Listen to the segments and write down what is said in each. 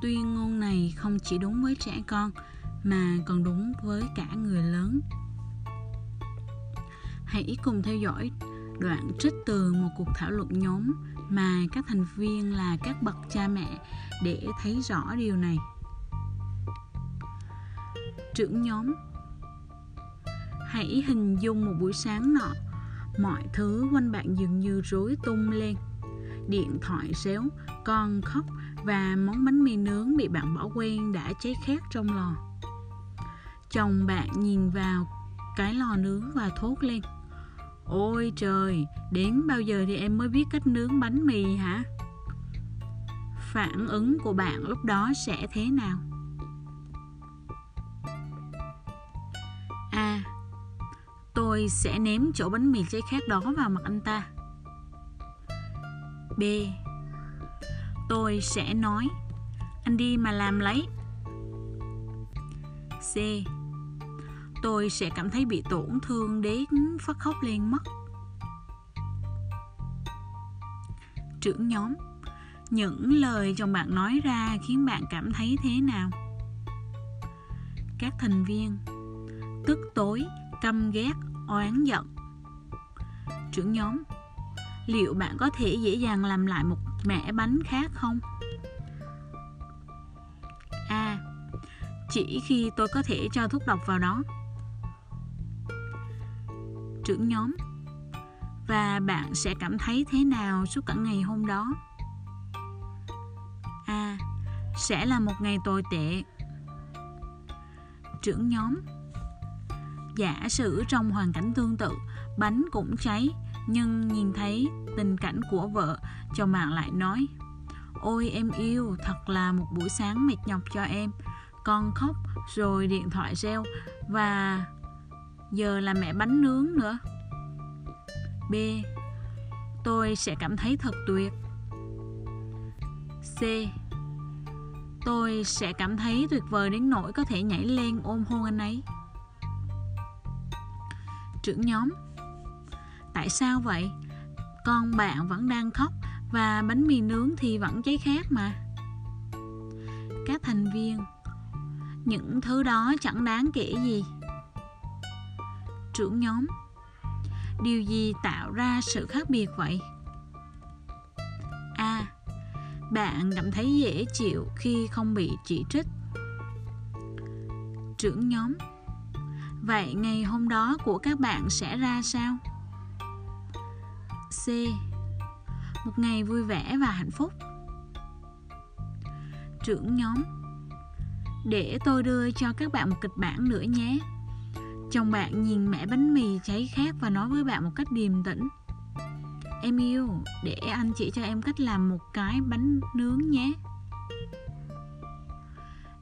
Tuyên ngôn này không chỉ đúng với trẻ con mà còn đúng với cả người lớn. Hãy cùng theo dõi đoạn trích từ một cuộc thảo luận nhóm mà các thành viên là các bậc cha mẹ để thấy rõ điều này. Trưởng nhóm Hãy hình dung một buổi sáng nọ, mọi thứ quanh bạn dường như rối tung lên. Điện thoại xéo con khóc và món bánh mì nướng bị bạn bỏ quên đã cháy khét trong lò. Chồng bạn nhìn vào cái lò nướng và thốt lên. Ôi trời, đến bao giờ thì em mới biết cách nướng bánh mì hả? Phản ứng của bạn lúc đó sẽ thế nào? A. Tôi sẽ ném chỗ bánh mì cháy khét đó vào mặt anh ta. B. Tôi sẽ nói Anh đi mà làm lấy C. Tôi sẽ cảm thấy bị tổn thương đến phát khóc lên mất Trưởng nhóm Những lời chồng bạn nói ra khiến bạn cảm thấy thế nào? Các thành viên Tức tối, căm ghét, oán giận Trưởng nhóm Liệu bạn có thể dễ dàng làm lại một mẻ bánh khác không? A. Chỉ khi tôi có thể cho thuốc độc vào đó. Trưởng nhóm Và bạn sẽ cảm thấy thế nào suốt cả ngày hôm đó? A. Sẽ là một ngày tồi tệ. Trưởng nhóm Giả sử trong hoàn cảnh tương tự, bánh cũng cháy, nhưng nhìn thấy tình cảnh của vợ chồng bạn lại nói, ôi, em yêu, thật là một buổi sáng mệt nhọc cho em. Con khóc, rồi điện thoại reo, và giờ là mẹ bánh nướng nữa. B. Tôi sẽ cảm thấy thật tuyệt. C. Tôi sẽ cảm thấy tuyệt vời đến nỗi có thể nhảy lên ôm hôn anh ấy. Trưởng nhóm, tại sao vậy? Con bạn vẫn đang khóc và bánh mì nướng thì vẫn cháy khét mà. Các thành viên, những thứ đó chẳng đáng kể gì. Trưởng nhóm, điều gì tạo ra sự khác biệt vậy? A, bạn cảm thấy dễ chịu khi không bị chỉ trích. Trưởng nhóm, vậy ngày hôm đó của các bạn sẽ ra sao? C. Một ngày vui vẻ và hạnh phúc. Trưởng nhóm Để tôi đưa cho các bạn một kịch bản nữa nhé. Chồng bạn nhìn mẹ bánh mì cháy khét và nói với bạn một cách điềm tĩnh. Em yêu, để anh chỉ cho em cách làm một cái bánh nướng nhé.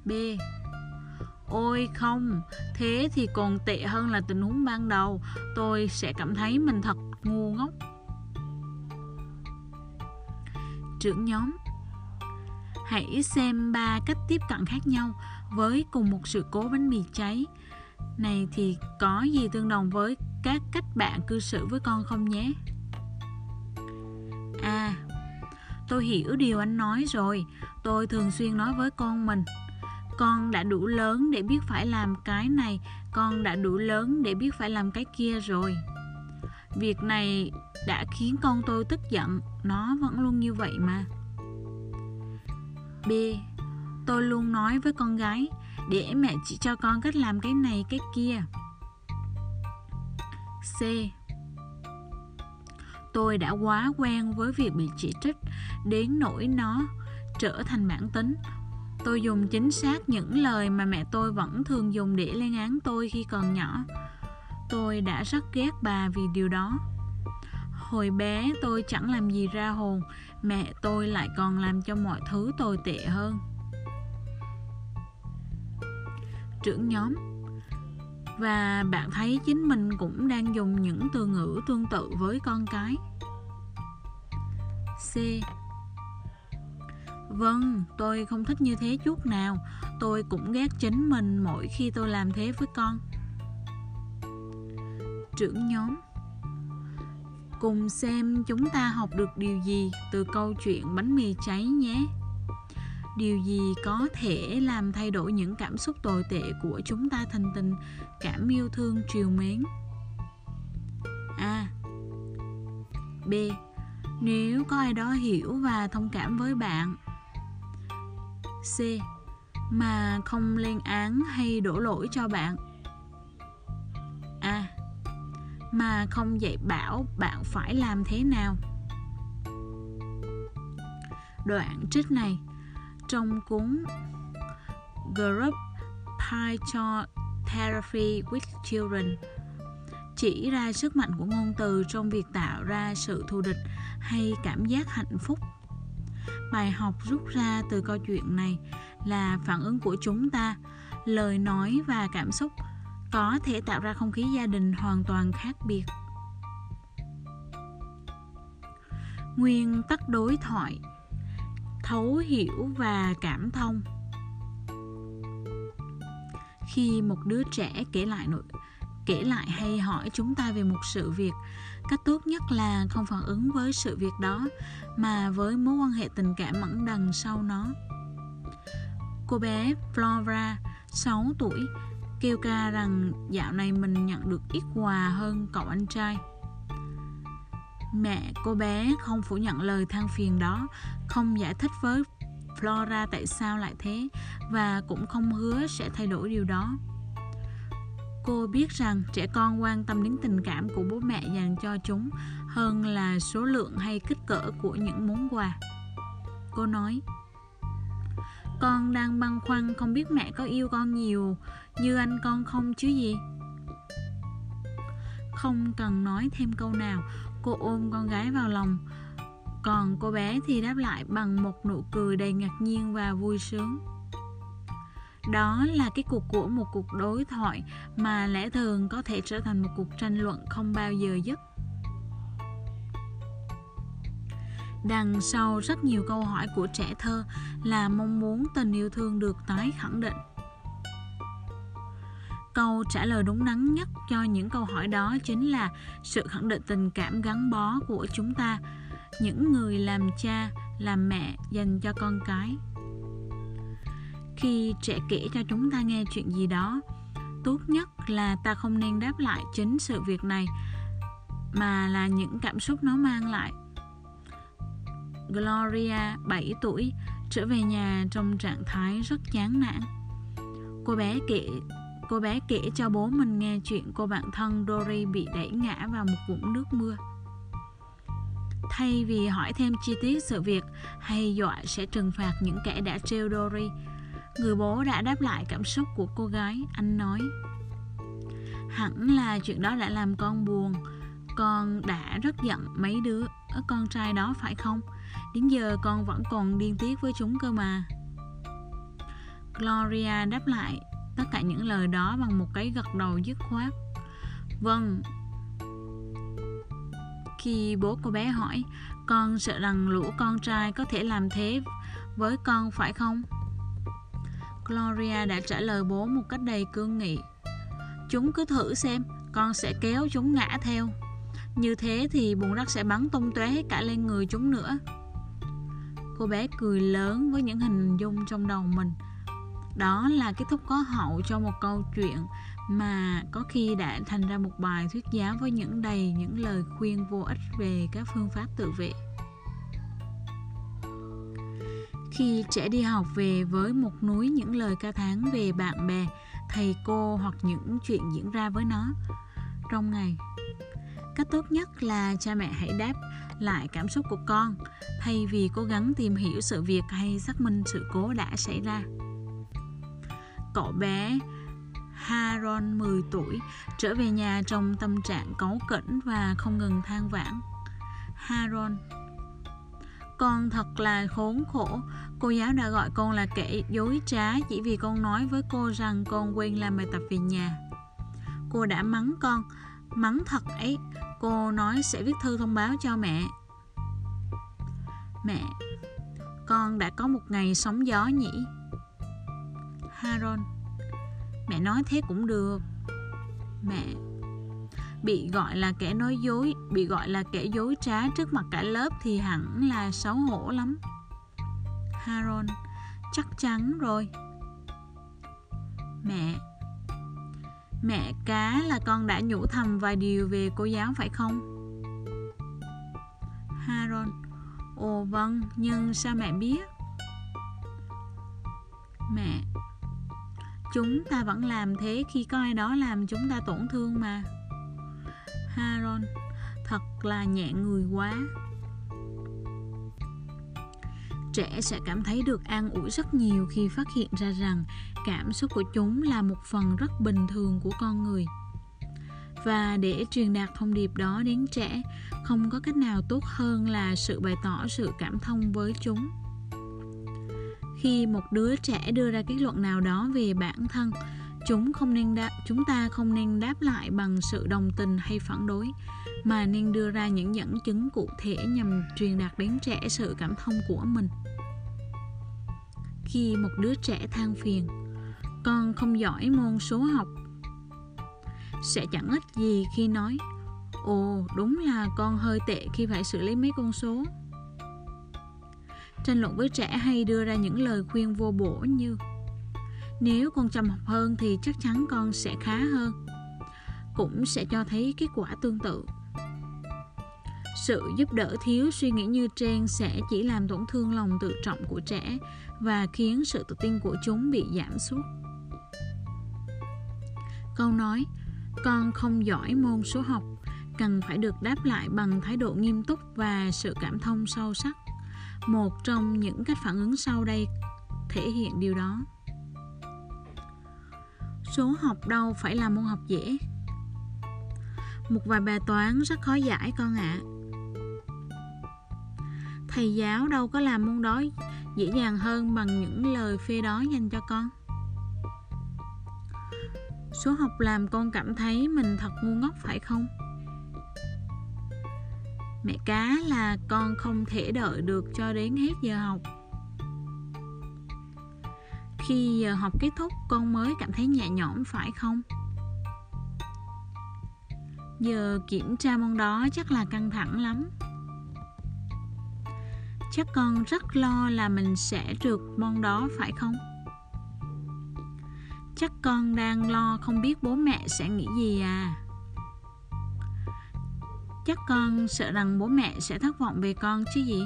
B. Ôi không, thế thì còn tệ hơn là tình huống ban đầu. Tôi sẽ cảm thấy mình thật ngu ngốc trưởng nhóm. Hãy xem ba cách tiếp cận khác nhau với cùng một sự cố bánh mì cháy. Này thì có gì tương đồng với các cách bạn cư xử với con không nhé? À tôi hiểu điều anh nói rồi. Tôi thường xuyên nói với con mình. Con đã đủ lớn để biết phải làm cái này. Con đã đủ lớn để biết phải làm cái kia rồi. Việc này đã khiến con tôi tức giận, nó vẫn luôn như vậy mà. B. Tôi luôn nói với con gái, để mẹ chỉ cho con cách làm cái này, cái kia. C. Tôi đã quá quen với việc bị chỉ trích, đến nỗi nó trở thành bản tính. Tôi dùng chính xác những lời mà mẹ tôi vẫn thường dùng để lên án tôi khi còn nhỏ. Tôi đã rất ghét bà vì điều đó. Hồi bé tôi chẳng làm gì ra hồn Mẹ tôi lại còn làm cho mọi thứ tồi tệ hơn. Trưởng nhóm Và bạn thấy chính mình cũng đang dùng những từ ngữ tương tự với con cái. C. Vâng, tôi không thích như thế chút nào. Tôi cũng ghét chính mình mỗi khi tôi làm thế với con. Trưởng nhóm Cùng xem chúng ta học được điều gì từ câu chuyện bánh mì cháy nhé. điều gì có thể làm thay đổi những cảm xúc tồi tệ của chúng ta thành tình, cảm yêu thương, triều mến? A. B. Nếu có ai đó hiểu và thông cảm với bạn. C. Mà không lên án hay đổ lỗi cho bạn mà không dạy bảo bạn phải làm thế nào? Đoạn trích này, trong cuốn Group Python Therapy with Children, chỉ ra sức mạnh của ngôn từ trong việc tạo ra sự thù địch hay cảm giác hạnh phúc. Bài học rút ra từ câu chuyện này là phản ứng của chúng ta, lời nói và cảm xúc có thể tạo ra không khí gia đình hoàn toàn khác biệt. Nguyên tắc đối thoại, thấu hiểu và cảm thông. Khi một đứa trẻ kể lại nội, kể lại hay hỏi chúng ta về một sự việc, cách tốt nhất là không phản ứng với sự việc đó, mà với mối quan hệ tình cảm ẩn đằng sau nó. Cô bé Flora 6 tuổi kêu ca rằng dạo này mình nhận được ít quà hơn cậu anh trai Mẹ cô bé không phủ nhận lời than phiền đó, không giải thích với Flora tại sao lại thế và cũng không hứa sẽ thay đổi điều đó. Cô biết rằng trẻ con quan tâm đến tình cảm của bố mẹ dành cho chúng hơn là số lượng hay kích cỡ của những món quà. Cô nói, con đang băn khoăn không biết mẹ có yêu con nhiều như anh con không chứ gì. Không cần nói thêm câu nào, cô ôm con gái vào lòng. Còn cô bé thì đáp lại bằng một nụ cười đầy ngạc nhiên và vui sướng. Đó là cái cuộc của một cuộc đối thoại mà lẽ thường có thể trở thành một cuộc tranh luận không bao giờ dứt. Đằng sau rất nhiều câu hỏi của trẻ thơ là mong muốn tình yêu thương được tái khẳng định. Câu trả lời đúng đắn nhất cho những câu hỏi đó chính là sự khẳng định tình cảm gắn bó của chúng ta. Những người làm cha, làm mẹ dành cho con cái. Khi trẻ kể cho chúng ta nghe chuyện gì đó, tốt nhất là ta không nên đáp lại chính sự việc này, mà là những cảm xúc nó mang lại. Gloria 7 tuổi trở về nhà trong trạng thái rất chán nản cô bé kể Cô bé kể cho bố mình nghe chuyện cô bạn thân Dory bị đẩy ngã vào một vũng nước mưa. Thay vì hỏi thêm chi tiết sự việc hay dọa sẽ trừng phạt những kẻ đã trêu Dory, người bố đã đáp lại cảm xúc của cô gái, anh nói. Hẳn là chuyện đó đã làm con buồn, con đã rất giận mấy đứa con trai đó phải không? Đến giờ con vẫn còn điên tiết với chúng cơ mà. Gloria đáp lại tất cả những lời đó bằng một cái gật đầu dứt khoát. Vâng. Khi bố cô bé hỏi, con sợ rằng lũ con trai có thể làm thế với con phải không? Gloria đã trả lời bố một cách đầy cương nghị. Chúng cứ thử xem, con sẽ kéo chúng ngã theo. Như thế thì bùn đất sẽ bắn tung tóe hết cả lên người chúng nữa cô bé cười lớn với những hình dung trong đầu mình. Đó là kết thúc có hậu cho một câu chuyện mà có khi đã thành ra một bài thuyết giáo với những đầy những lời khuyên vô ích về các phương pháp tự vệ. Khi trẻ đi học về với một núi những lời ca thán về bạn bè, thầy cô hoặc những chuyện diễn ra với nó. Trong ngày, cách tốt nhất là cha mẹ hãy đáp lại cảm xúc của con. Thay vì cố gắng tìm hiểu sự việc hay xác minh sự cố đã xảy ra. Cậu bé Haron 10 tuổi trở về nhà trong tâm trạng cáu kỉnh và không ngừng than vãn. Haron, Con thật là khốn khổ. Cô giáo đã gọi con là kẻ dối trá Chỉ vì con nói với cô rằng con quên làm bài tập về nhà. Cô đã mắng con, Mắng thật ấy. Cô nói sẽ viết thư thông báo cho mẹ. Mẹ, Con đã có một ngày sóng gió nhỉ? Haron Mẹ nói thế cũng được. Mẹ, Bị gọi là kẻ nói dối, Bị gọi là kẻ dối trá trước mặt cả lớp Thì hẳn là xấu hổ lắm. Haron chắc chắn rồi. Mẹ Mẹ cá là con đã nhủ thầm vài điều về cô giáo phải không? Haron Ồ vâng, nhưng sao mẹ biết? Mẹ. Chúng ta vẫn làm thế khi có ai đó làm chúng ta tổn thương mà. Haron Thật là nhẹ người quá. Trẻ sẽ cảm thấy được an ủi rất nhiều khi phát hiện ra rằng cảm xúc của chúng là một phần rất bình thường của con người. Và để truyền đạt thông điệp đó đến trẻ không có cách nào tốt hơn là sự bày tỏ sự cảm thông với chúng. Khi một đứa trẻ đưa ra kết luận nào đó về bản thân chúng không nên đáp, chúng ta không nên đáp lại bằng sự đồng tình hay phản đối mà nên đưa ra những dẫn chứng cụ thể nhằm truyền đạt đến trẻ sự cảm thông của mình. Khi một đứa trẻ than phiền con không giỏi môn số học. Sẽ chẳng ích gì khi nói, ồ, đúng là con hơi tệ khi phải xử lý mấy con số. Tranh luận với trẻ hay đưa ra những lời khuyên vô bổ như, nếu con chăm học hơn thì chắc chắn con sẽ khá hơn, cũng sẽ cho thấy kết quả tương tự. Sự giúp đỡ thiếu suy nghĩ như trên sẽ chỉ làm tổn thương lòng tự trọng của trẻ và khiến sự tự tin của chúng bị giảm sút câu nói, con không giỏi môn số học, cần phải được đáp lại bằng thái độ nghiêm túc và sự cảm thông sâu sắc. Một trong những cách phản ứng sau đây thể hiện điều đó. Số học đâu phải là môn học dễ. Một vài bài toán rất khó giải con ạ. À. thầy giáo đâu có làm môn đó dễ dàng hơn bằng những lời phê đó dành cho con số học làm con cảm thấy mình thật ngu ngốc, phải không? Mẹ cá là con không thể đợi được cho đến hết giờ học. Khi giờ học kết thúc, con mới cảm thấy nhẹ nhõm, phải không? Giờ kiểm tra môn đó chắc là căng thẳng lắm. Chắc con rất lo là mình sẽ trượt môn đó, phải không? Chắc con đang lo không biết bố mẹ sẽ nghĩ gì à. Chắc con sợ rằng bố mẹ sẽ thất vọng về con chứ gì.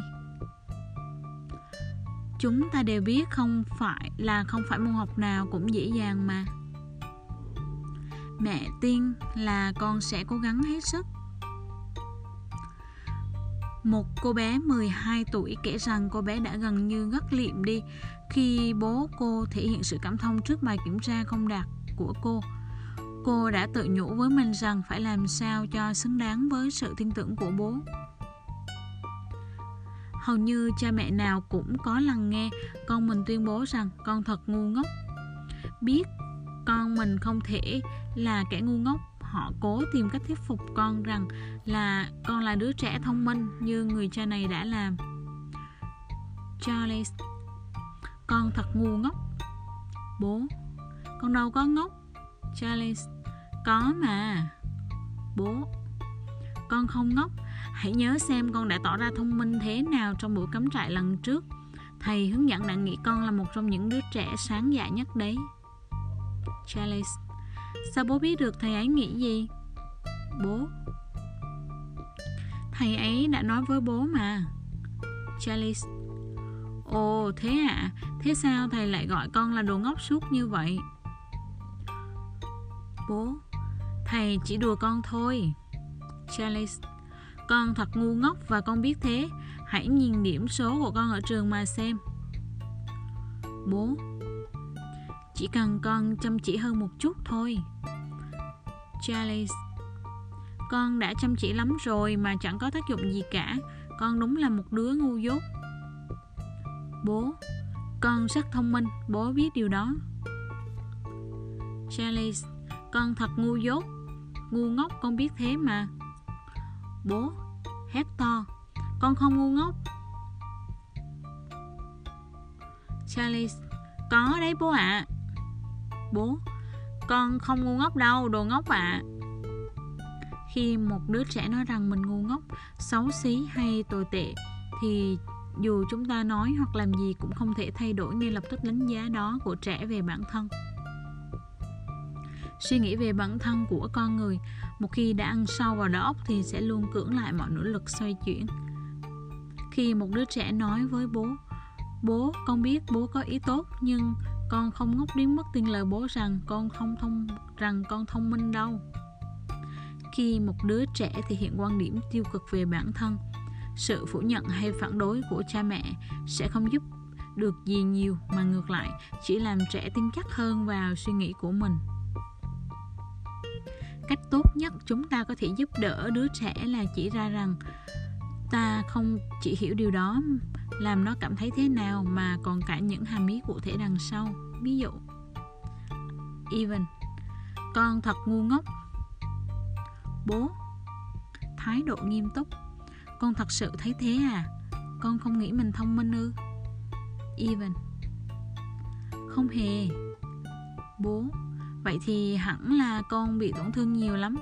Chúng ta đều biết không phải là không phải môn học nào cũng dễ dàng mà. Mẹ tin là con sẽ cố gắng hết sức. Một cô bé 12 tuổi kể rằng cô bé đã gần như ngất liệm đi khi bố cô thể hiện sự cảm thông trước bài kiểm tra không đạt của cô. Cô đã tự nhủ với mình rằng phải làm sao cho xứng đáng với sự tin tưởng của bố. Hầu như cha mẹ nào cũng có lần nghe con mình tuyên bố rằng con thật ngu ngốc. Biết con mình không thể là kẻ ngu ngốc, họ cố tìm cách thuyết phục con rằng là con là đứa trẻ thông minh như người cha này đã làm Charles con thật ngu ngốc. Bố con đâu có ngốc? Charles có mà. Bố con không ngốc. Hãy nhớ xem con đã tỏ ra thông minh thế nào trong buổi cắm trại lần trước. Thầy hướng dẫn đã nghĩ con là một trong những đứa trẻ sáng dạ nhất đấy. Charles Sao bố biết được thầy ấy nghĩ gì? Bố, Thầy ấy đã nói với bố mà. Charles Ồ, thế ạ à? Thế sao thầy lại gọi con là đồ ngốc suốt như vậy? Bố, Thầy chỉ đùa con thôi. Charles, Con thật ngu ngốc và con biết thế. Hãy nhìn điểm số của con ở trường mà xem. Bố, chỉ cần con chăm chỉ hơn một chút thôi. Charles, Con đã chăm chỉ lắm rồi mà chẳng có tác dụng gì cả. Con đúng là một đứa ngu dốt. Bố. Con rất thông minh, Bố biết điều đó. Charles, Con thật ngu dốt. Ngu ngốc con biết thế mà. Bố, Hét to. Con không ngu ngốc. Charles, Có đấy bố ạ. À. Bố, Con không ngu ngốc đâu, đồ ngốc ạ. À. Khi một đứa trẻ nói rằng mình ngu ngốc, Xấu xí hay tồi tệ, Thì dù chúng ta nói hoặc làm gì cũng không thể thay đổi ngay lập tức đánh giá đó của trẻ về bản thân. Suy nghĩ về bản thân của con người, một khi đã ăn sâu vào đó óc thì sẽ luôn cưỡng lại mọi nỗ lực xoay chuyển. Khi một đứa trẻ nói với bố bố, con biết bố có ý tốt, nhưng con không ngốc đến mất tin lời bố rằng con không thông, rằng con thông minh đâu. Khi một đứa trẻ thể hiện quan điểm tiêu cực về bản thân sự phủ nhận hay phản đối của cha mẹ sẽ không giúp được gì nhiều mà ngược lại, chỉ làm trẻ tin chắc hơn vào suy nghĩ của mình. Cách tốt nhất chúng ta có thể giúp đỡ đứa trẻ là chỉ ra rằng ta không chỉ hiểu điều đó, làm nó cảm thấy thế nào mà còn cả những hàm ý cụ thể đằng sau. Ví dụ even con thật ngu ngốc. Bố, thái độ nghiêm túc con thật sự thấy thế à? Con không nghĩ mình thông minh ư? Even. Không hề. Bố, vậy thì hẳn là con bị tổn thương nhiều lắm.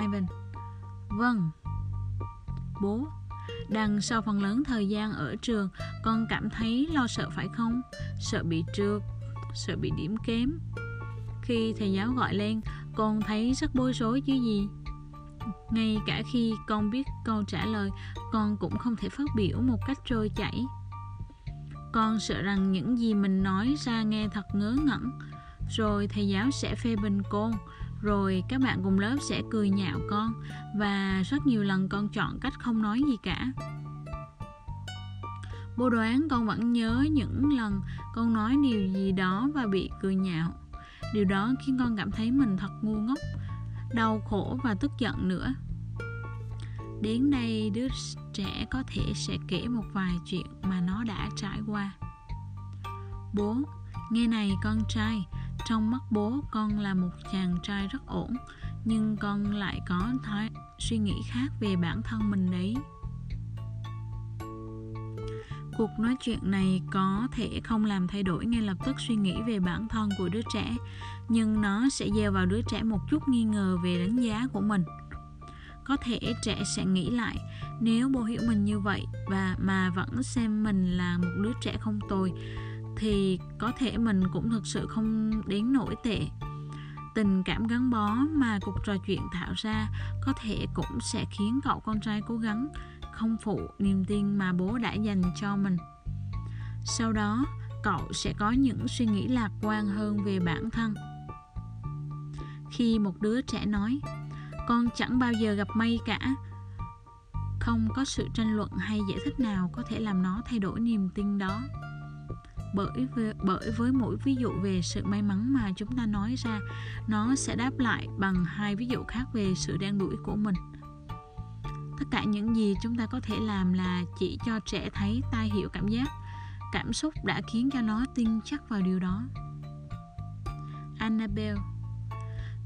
Ivan. Vâng. Bố, đằng sau phần lớn thời gian ở trường, con cảm thấy lo sợ phải không? Sợ bị trượt, sợ bị điểm kém. Khi thầy giáo gọi lên, con thấy rất bối rối chứ gì? Ngay cả khi con biết câu trả lời, con cũng không thể phát biểu một cách trôi chảy. Con sợ rằng những gì mình nói ra nghe thật ngớ ngẩn. Rồi thầy giáo sẽ phê bình con rồi các bạn cùng lớp sẽ cười nhạo con, và rất nhiều lần con chọn cách không nói gì cả. Bố đoán con vẫn nhớ những lần con nói điều gì đó và bị cười nhạo. Điều đó khiến con cảm thấy mình thật ngu ngốc đau khổ và tức giận nữa. Đến đây đứa trẻ có thể sẽ kể một vài chuyện mà nó đã trải qua. Bố, nghe này con trai. Trong mắt bố, con là một chàng trai rất ổn, nhưng con lại có thái, suy nghĩ khác về bản thân mình đấy cuộc nói chuyện này có thể không làm thay đổi ngay lập tức suy nghĩ về bản thân của đứa trẻ, nhưng nó sẽ gieo vào đứa trẻ một chút nghi ngờ về đánh giá của mình. Có thể trẻ sẽ nghĩ lại, nếu bố hiểu mình như vậy và mà vẫn xem mình là một đứa trẻ không tồi, thì có thể mình cũng thực sự không đến nổi tệ. Tình cảm gắn bó mà cuộc trò chuyện tạo ra có thể cũng sẽ khiến cậu con trai cố gắng không phụ niềm tin mà bố đã dành cho mình. Sau đó, cậu sẽ có những suy nghĩ lạc quan hơn về bản thân. Khi một đứa trẻ nói, con chẳng bao giờ gặp may cả. Không có sự tranh luận hay giải thích nào có thể làm nó thay đổi niềm tin đó. Bởi bởi với mỗi ví dụ về sự may mắn mà chúng ta nói ra, nó sẽ đáp lại bằng hai ví dụ khác về sự đen đuổi của mình tất cả những gì chúng ta có thể làm là chỉ cho trẻ thấy tai hiểu cảm giác. Cảm xúc đã khiến cho nó tin chắc vào điều đó. Annabelle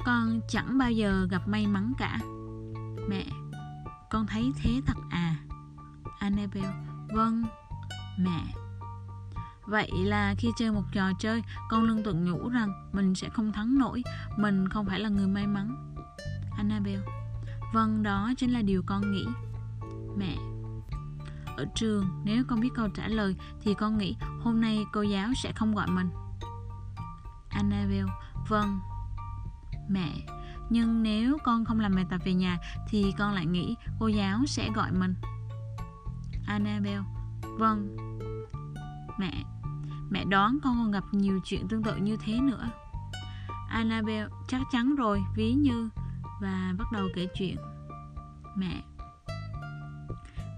con chẳng bao giờ gặp may mắn cả. Mẹ con thấy thế thật à? Annabelle vâng mẹ. Vậy là khi chơi một trò chơi, con luôn tự nhủ rằng mình sẽ không thắng nổi, mình không phải là người may mắn. Annabelle Vâng, đó chính là điều con nghĩ. Mẹ Ở trường, nếu con biết câu trả lời thì con nghĩ hôm nay cô giáo sẽ không gọi mình. Annabelle Vâng. Mẹ Nhưng nếu con không làm bài tập về nhà thì con lại nghĩ cô giáo sẽ gọi mình. Annabelle Vâng. Mẹ Mẹ đoán con còn gặp nhiều chuyện tương tự như thế nữa Annabelle chắc chắn rồi ví như và bắt đầu kể chuyện. Mẹ.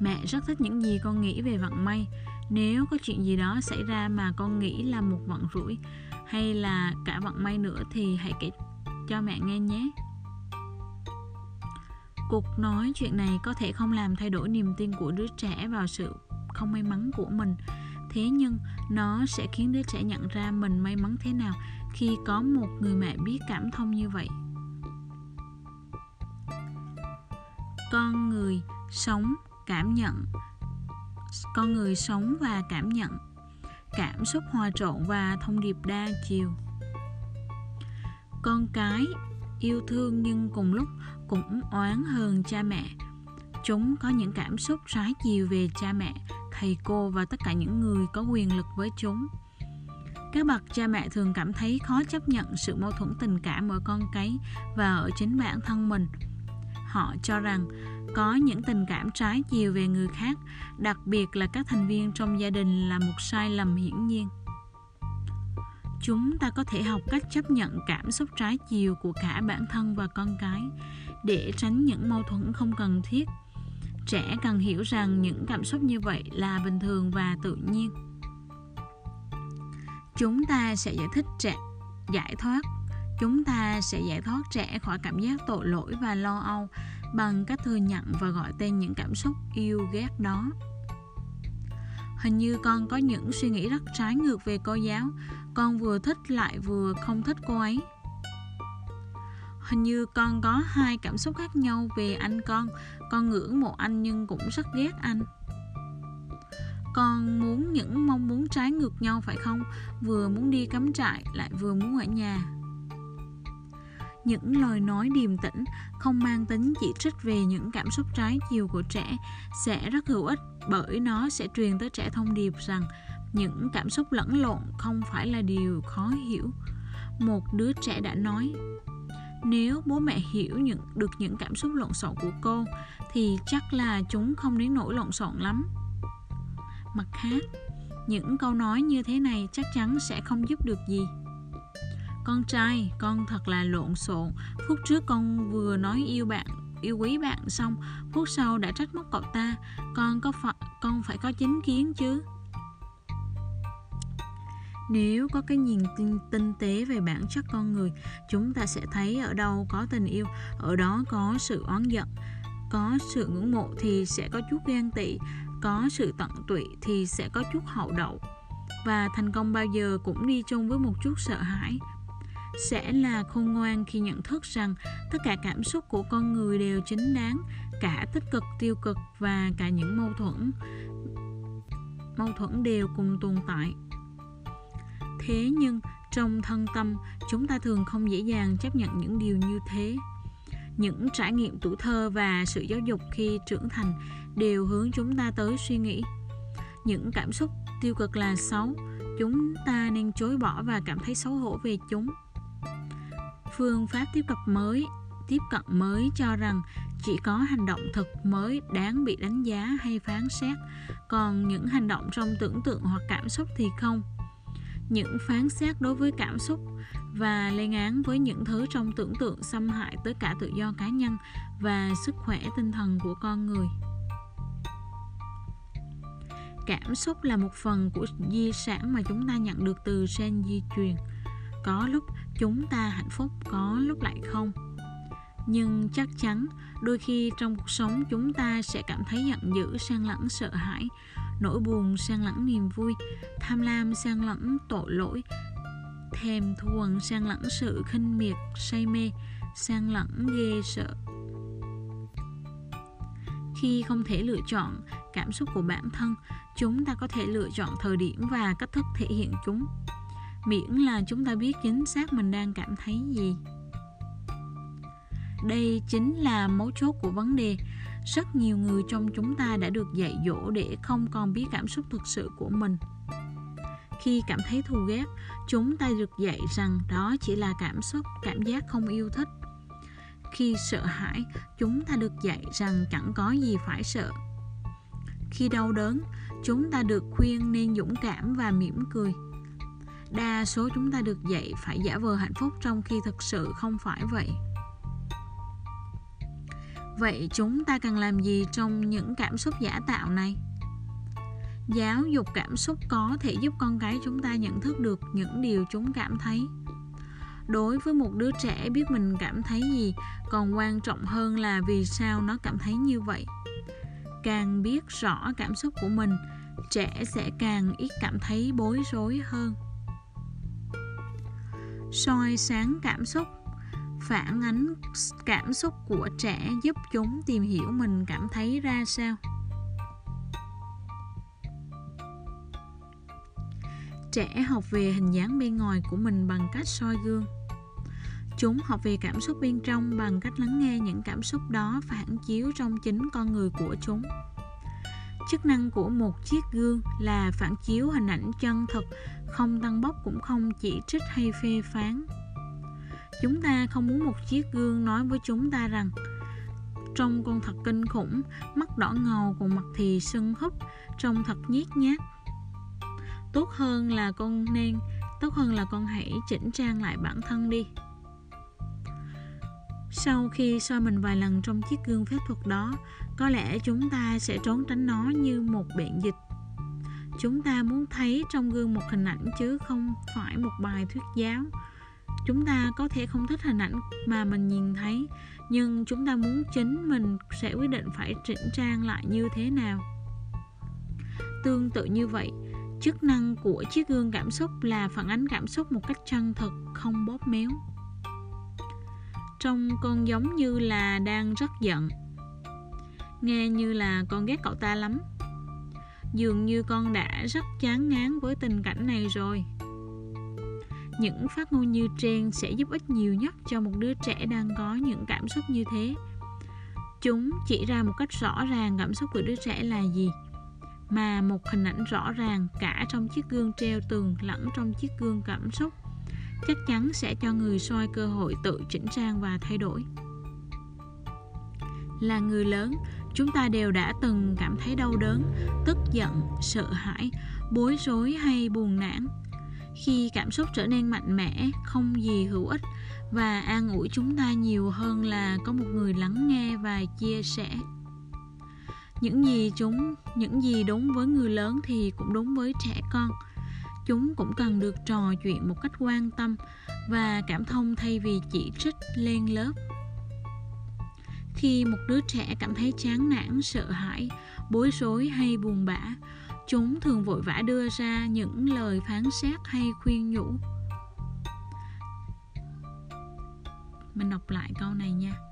Mẹ rất thích những gì con nghĩ về vận may. Nếu có chuyện gì đó xảy ra mà con nghĩ là một vận rủi Hay là cả vận may nữa thì hãy kể cho mẹ nghe nhé. Cuộc nói chuyện này có thể không làm thay đổi niềm tin của đứa trẻ vào sự không may mắn của mình. Thế nhưng, nó sẽ khiến đứa trẻ nhận ra mình may mắn thế nào khi có một người mẹ biết cảm thông như vậy. Con người sống cảm nhận. Con người sống và cảm nhận. Cảm xúc hòa trộn và thông điệp đa chiều. Con cái yêu thương nhưng cùng lúc cũng oán hơn cha mẹ. Chúng có những cảm xúc trái chiều về cha mẹ, thầy cô và tất cả những người có quyền lực với chúng. Các bậc cha mẹ thường cảm thấy khó chấp nhận sự mâu thuẫn tình cảm ở con cái và ở chính bản thân mình họ cho rằng có những tình cảm trái chiều về người khác, đặc biệt là các thành viên trong gia đình là một sai lầm hiển nhiên. Chúng ta có thể học cách chấp nhận cảm xúc trái chiều của cả bản thân và con cái để tránh những mâu thuẫn không cần thiết. Trẻ cần hiểu rằng những cảm xúc như vậy là bình thường và tự nhiên. Chúng ta sẽ giải thích trẻ, giải thoát chúng ta sẽ giải thoát trẻ khỏi cảm giác tội lỗi và lo âu bằng cách thừa nhận và gọi tên những cảm xúc yêu ghét đó. Hình như con có những suy nghĩ rất trái ngược về cô giáo. Con vừa thích lại vừa không thích cô ấy. Hình như con có hai cảm xúc khác nhau về anh con. Con ngưỡng mộ anh nhưng cũng rất ghét anh. Con muốn những mong muốn trái ngược nhau, phải không? Vừa muốn đi cắm trại lại vừa muốn ở nhà những lời nói điềm tĩnh không mang tính chỉ trích về những cảm xúc trái chiều của trẻ sẽ rất hữu ích bởi nó sẽ truyền tới trẻ thông điệp rằng những cảm xúc lẫn lộn không phải là điều khó hiểu. Một đứa trẻ đã nói nếu bố mẹ hiểu những, được những cảm xúc lộn xộn của cô thì chắc là chúng không đến nỗi lộn xộn lắm. Mặt khác những câu nói như thế này chắc chắn sẽ không giúp được gì con trai con thật là lộn xộn. Phút trước con vừa nói yêu bạn yêu quý bạn xong phút sau đã trách móc cậu ta. Con có phải con phải có chính kiến chứ. Nếu có cái nhìn tinh, tinh tế về bản chất con người chúng ta sẽ thấy ở đâu có tình yêu ở đó có sự oán giận. Có sự ngưỡng mộ thì sẽ có chút ghen tị có sự tận tụy thì sẽ có chút hậu đậu. Và thành công bao giờ cũng đi chung với một chút sợ hãi sẽ là khôn ngoan khi nhận thức rằng tất cả cảm xúc của con người đều chính đáng, cả tích cực, tiêu cực và cả những mâu thuẫn mâu thuẫn đều cùng tồn tại. Thế nhưng, trong thân tâm, chúng ta thường không dễ dàng chấp nhận những điều như thế. Những trải nghiệm tuổi thơ và sự giáo dục khi trưởng thành đều hướng chúng ta tới suy nghĩ. Những cảm xúc tiêu cực là xấu, chúng ta nên chối bỏ và cảm thấy xấu hổ về chúng phương pháp tiếp cận mới, tiếp cận mới cho rằng chỉ có hành động thực mới đáng bị đánh giá hay phán xét. Còn những hành động trong tưởng tượng hoặc cảm xúc thì không. Những phán xét đối với cảm xúc và lên án với những thứ trong tưởng tượng xâm hại tới cả tự do cá nhân và sức khỏe tinh thần của con người. Cảm xúc là một phần của di sản mà chúng ta nhận được từ gen di truyền. Có lúc chúng ta hạnh phúc có lúc lại không? Nhưng chắc chắn, đôi khi trong cuộc sống chúng ta sẽ cảm thấy giận dữ sang lẫn sợ hãi, nỗi buồn sang lẫn niềm vui, tham lam sang lẫn tội lỗi, thèm thuồng sang lẫn sự khinh miệt, say mê sang lẫn ghê sợ. Khi không thể lựa chọn cảm xúc của bản thân, chúng ta có thể lựa chọn thời điểm và cách thức thể hiện chúng miễn là chúng ta biết chính xác mình đang cảm thấy gì. Đây chính là mấu chốt của vấn đề. Rất nhiều người trong chúng ta đã được dạy dỗ để không còn biết cảm xúc thực sự của mình. Khi cảm thấy thù ghét, chúng ta được dạy rằng đó chỉ là cảm xúc, cảm giác không yêu thích. Khi sợ hãi, chúng ta được dạy rằng chẳng có gì phải sợ. Khi đau đớn, chúng ta được khuyên nên dũng cảm và mỉm cười đa số chúng ta được dạy phải giả vờ hạnh phúc trong khi thực sự không phải vậy. Vậy chúng ta cần làm gì trong những cảm xúc giả tạo này? Giáo dục cảm xúc có thể giúp con cái chúng ta nhận thức được những điều chúng cảm thấy. Đối với một đứa trẻ biết mình cảm thấy gì, còn quan trọng hơn là vì sao nó cảm thấy như vậy. Càng biết rõ cảm xúc của mình, trẻ sẽ càng ít cảm thấy bối rối hơn soi sáng cảm xúc, phản ánh cảm xúc của trẻ giúp chúng tìm hiểu mình cảm thấy ra sao. Trẻ học về hình dáng bên ngoài của mình bằng cách soi gương. Chúng học về cảm xúc bên trong bằng cách lắng nghe những cảm xúc đó phản chiếu trong chính con người của chúng chức năng của một chiếc gương là phản chiếu hình ảnh chân thực, không tăng bốc cũng không chỉ trích hay phê phán. Chúng ta không muốn một chiếc gương nói với chúng ta rằng trông con thật kinh khủng, mắt đỏ ngầu, còn mặt thì sưng húp, trông thật nhét nhát tốt hơn là con nên, tốt hơn là con hãy chỉnh trang lại bản thân đi sau khi soi mình vài lần trong chiếc gương phép thuật đó, có lẽ chúng ta sẽ trốn tránh nó như một bệnh dịch. Chúng ta muốn thấy trong gương một hình ảnh chứ không phải một bài thuyết giáo. Chúng ta có thể không thích hình ảnh mà mình nhìn thấy, nhưng chúng ta muốn chính mình sẽ quyết định phải chỉnh trang lại như thế nào. Tương tự như vậy, chức năng của chiếc gương cảm xúc là phản ánh cảm xúc một cách chân thực, không bóp méo trông con giống như là đang rất giận. Nghe như là con ghét cậu ta lắm. Dường như con đã rất chán ngán với tình cảnh này rồi. Những phát ngôn như trên sẽ giúp ích nhiều nhất cho một đứa trẻ đang có những cảm xúc như thế. Chúng chỉ ra một cách rõ ràng cảm xúc của đứa trẻ là gì, mà một hình ảnh rõ ràng cả trong chiếc gương treo tường lẫn trong chiếc gương cảm xúc chắc chắn sẽ cho người soi cơ hội tự chỉnh trang và thay đổi. Là người lớn, chúng ta đều đã từng cảm thấy đau đớn, tức giận, sợ hãi, bối rối hay buồn nản. Khi cảm xúc trở nên mạnh mẽ, không gì hữu ích và an ủi chúng ta nhiều hơn là có một người lắng nghe và chia sẻ. Những gì chúng, những gì đúng với người lớn thì cũng đúng với trẻ con chúng cũng cần được trò chuyện một cách quan tâm và cảm thông thay vì chỉ trích lên lớp. Khi một đứa trẻ cảm thấy chán nản, sợ hãi, bối rối hay buồn bã, chúng thường vội vã đưa ra những lời phán xét hay khuyên nhủ. Mình đọc lại câu này nha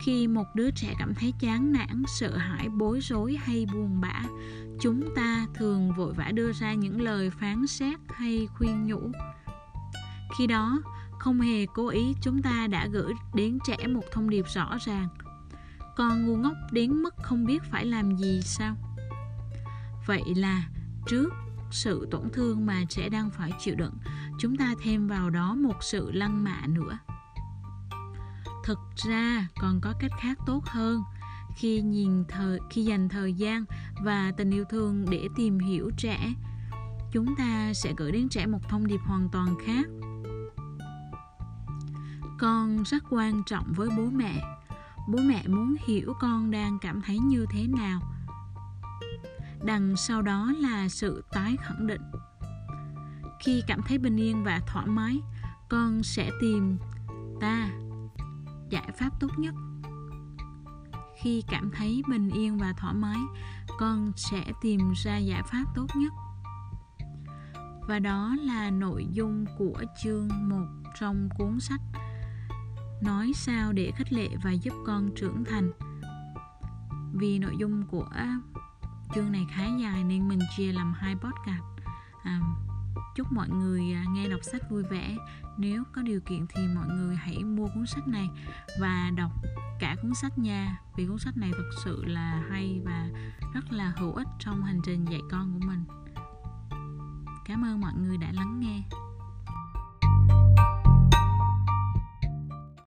khi một đứa trẻ cảm thấy chán nản, sợ hãi, bối rối hay buồn bã, chúng ta thường vội vã đưa ra những lời phán xét hay khuyên nhủ. Khi đó, không hề cố ý chúng ta đã gửi đến trẻ một thông điệp rõ ràng. Con ngu ngốc đến mức không biết phải làm gì sao? Vậy là trước sự tổn thương mà trẻ đang phải chịu đựng, chúng ta thêm vào đó một sự lăng mạ nữa thực ra còn có cách khác tốt hơn. Khi nhìn thời, khi dành thời gian và tình yêu thương để tìm hiểu trẻ, chúng ta sẽ gửi đến trẻ một thông điệp hoàn toàn khác. Con rất quan trọng với bố mẹ. Bố mẹ muốn hiểu con đang cảm thấy như thế nào. Đằng sau đó là sự tái khẳng định. Khi cảm thấy bình yên và thoải mái, con sẽ tìm ta giải pháp tốt nhất. Khi cảm thấy bình yên và thoải mái con sẽ tìm ra giải pháp tốt nhất. Và đó là nội dung của chương 1 trong cuốn sách Nói sao để khích lệ và giúp con trưởng thành. Vì nội dung của chương này khá dài nên mình chia làm hai podcast. À, chúc mọi người à, nghe đọc sách vui vẻ. Nếu có điều kiện thì mọi người hãy mua cuốn sách này và đọc cả cuốn sách nha, vì cuốn sách này thực sự là hay và rất là hữu ích trong hành trình dạy con của mình. Cảm ơn mọi người đã lắng nghe.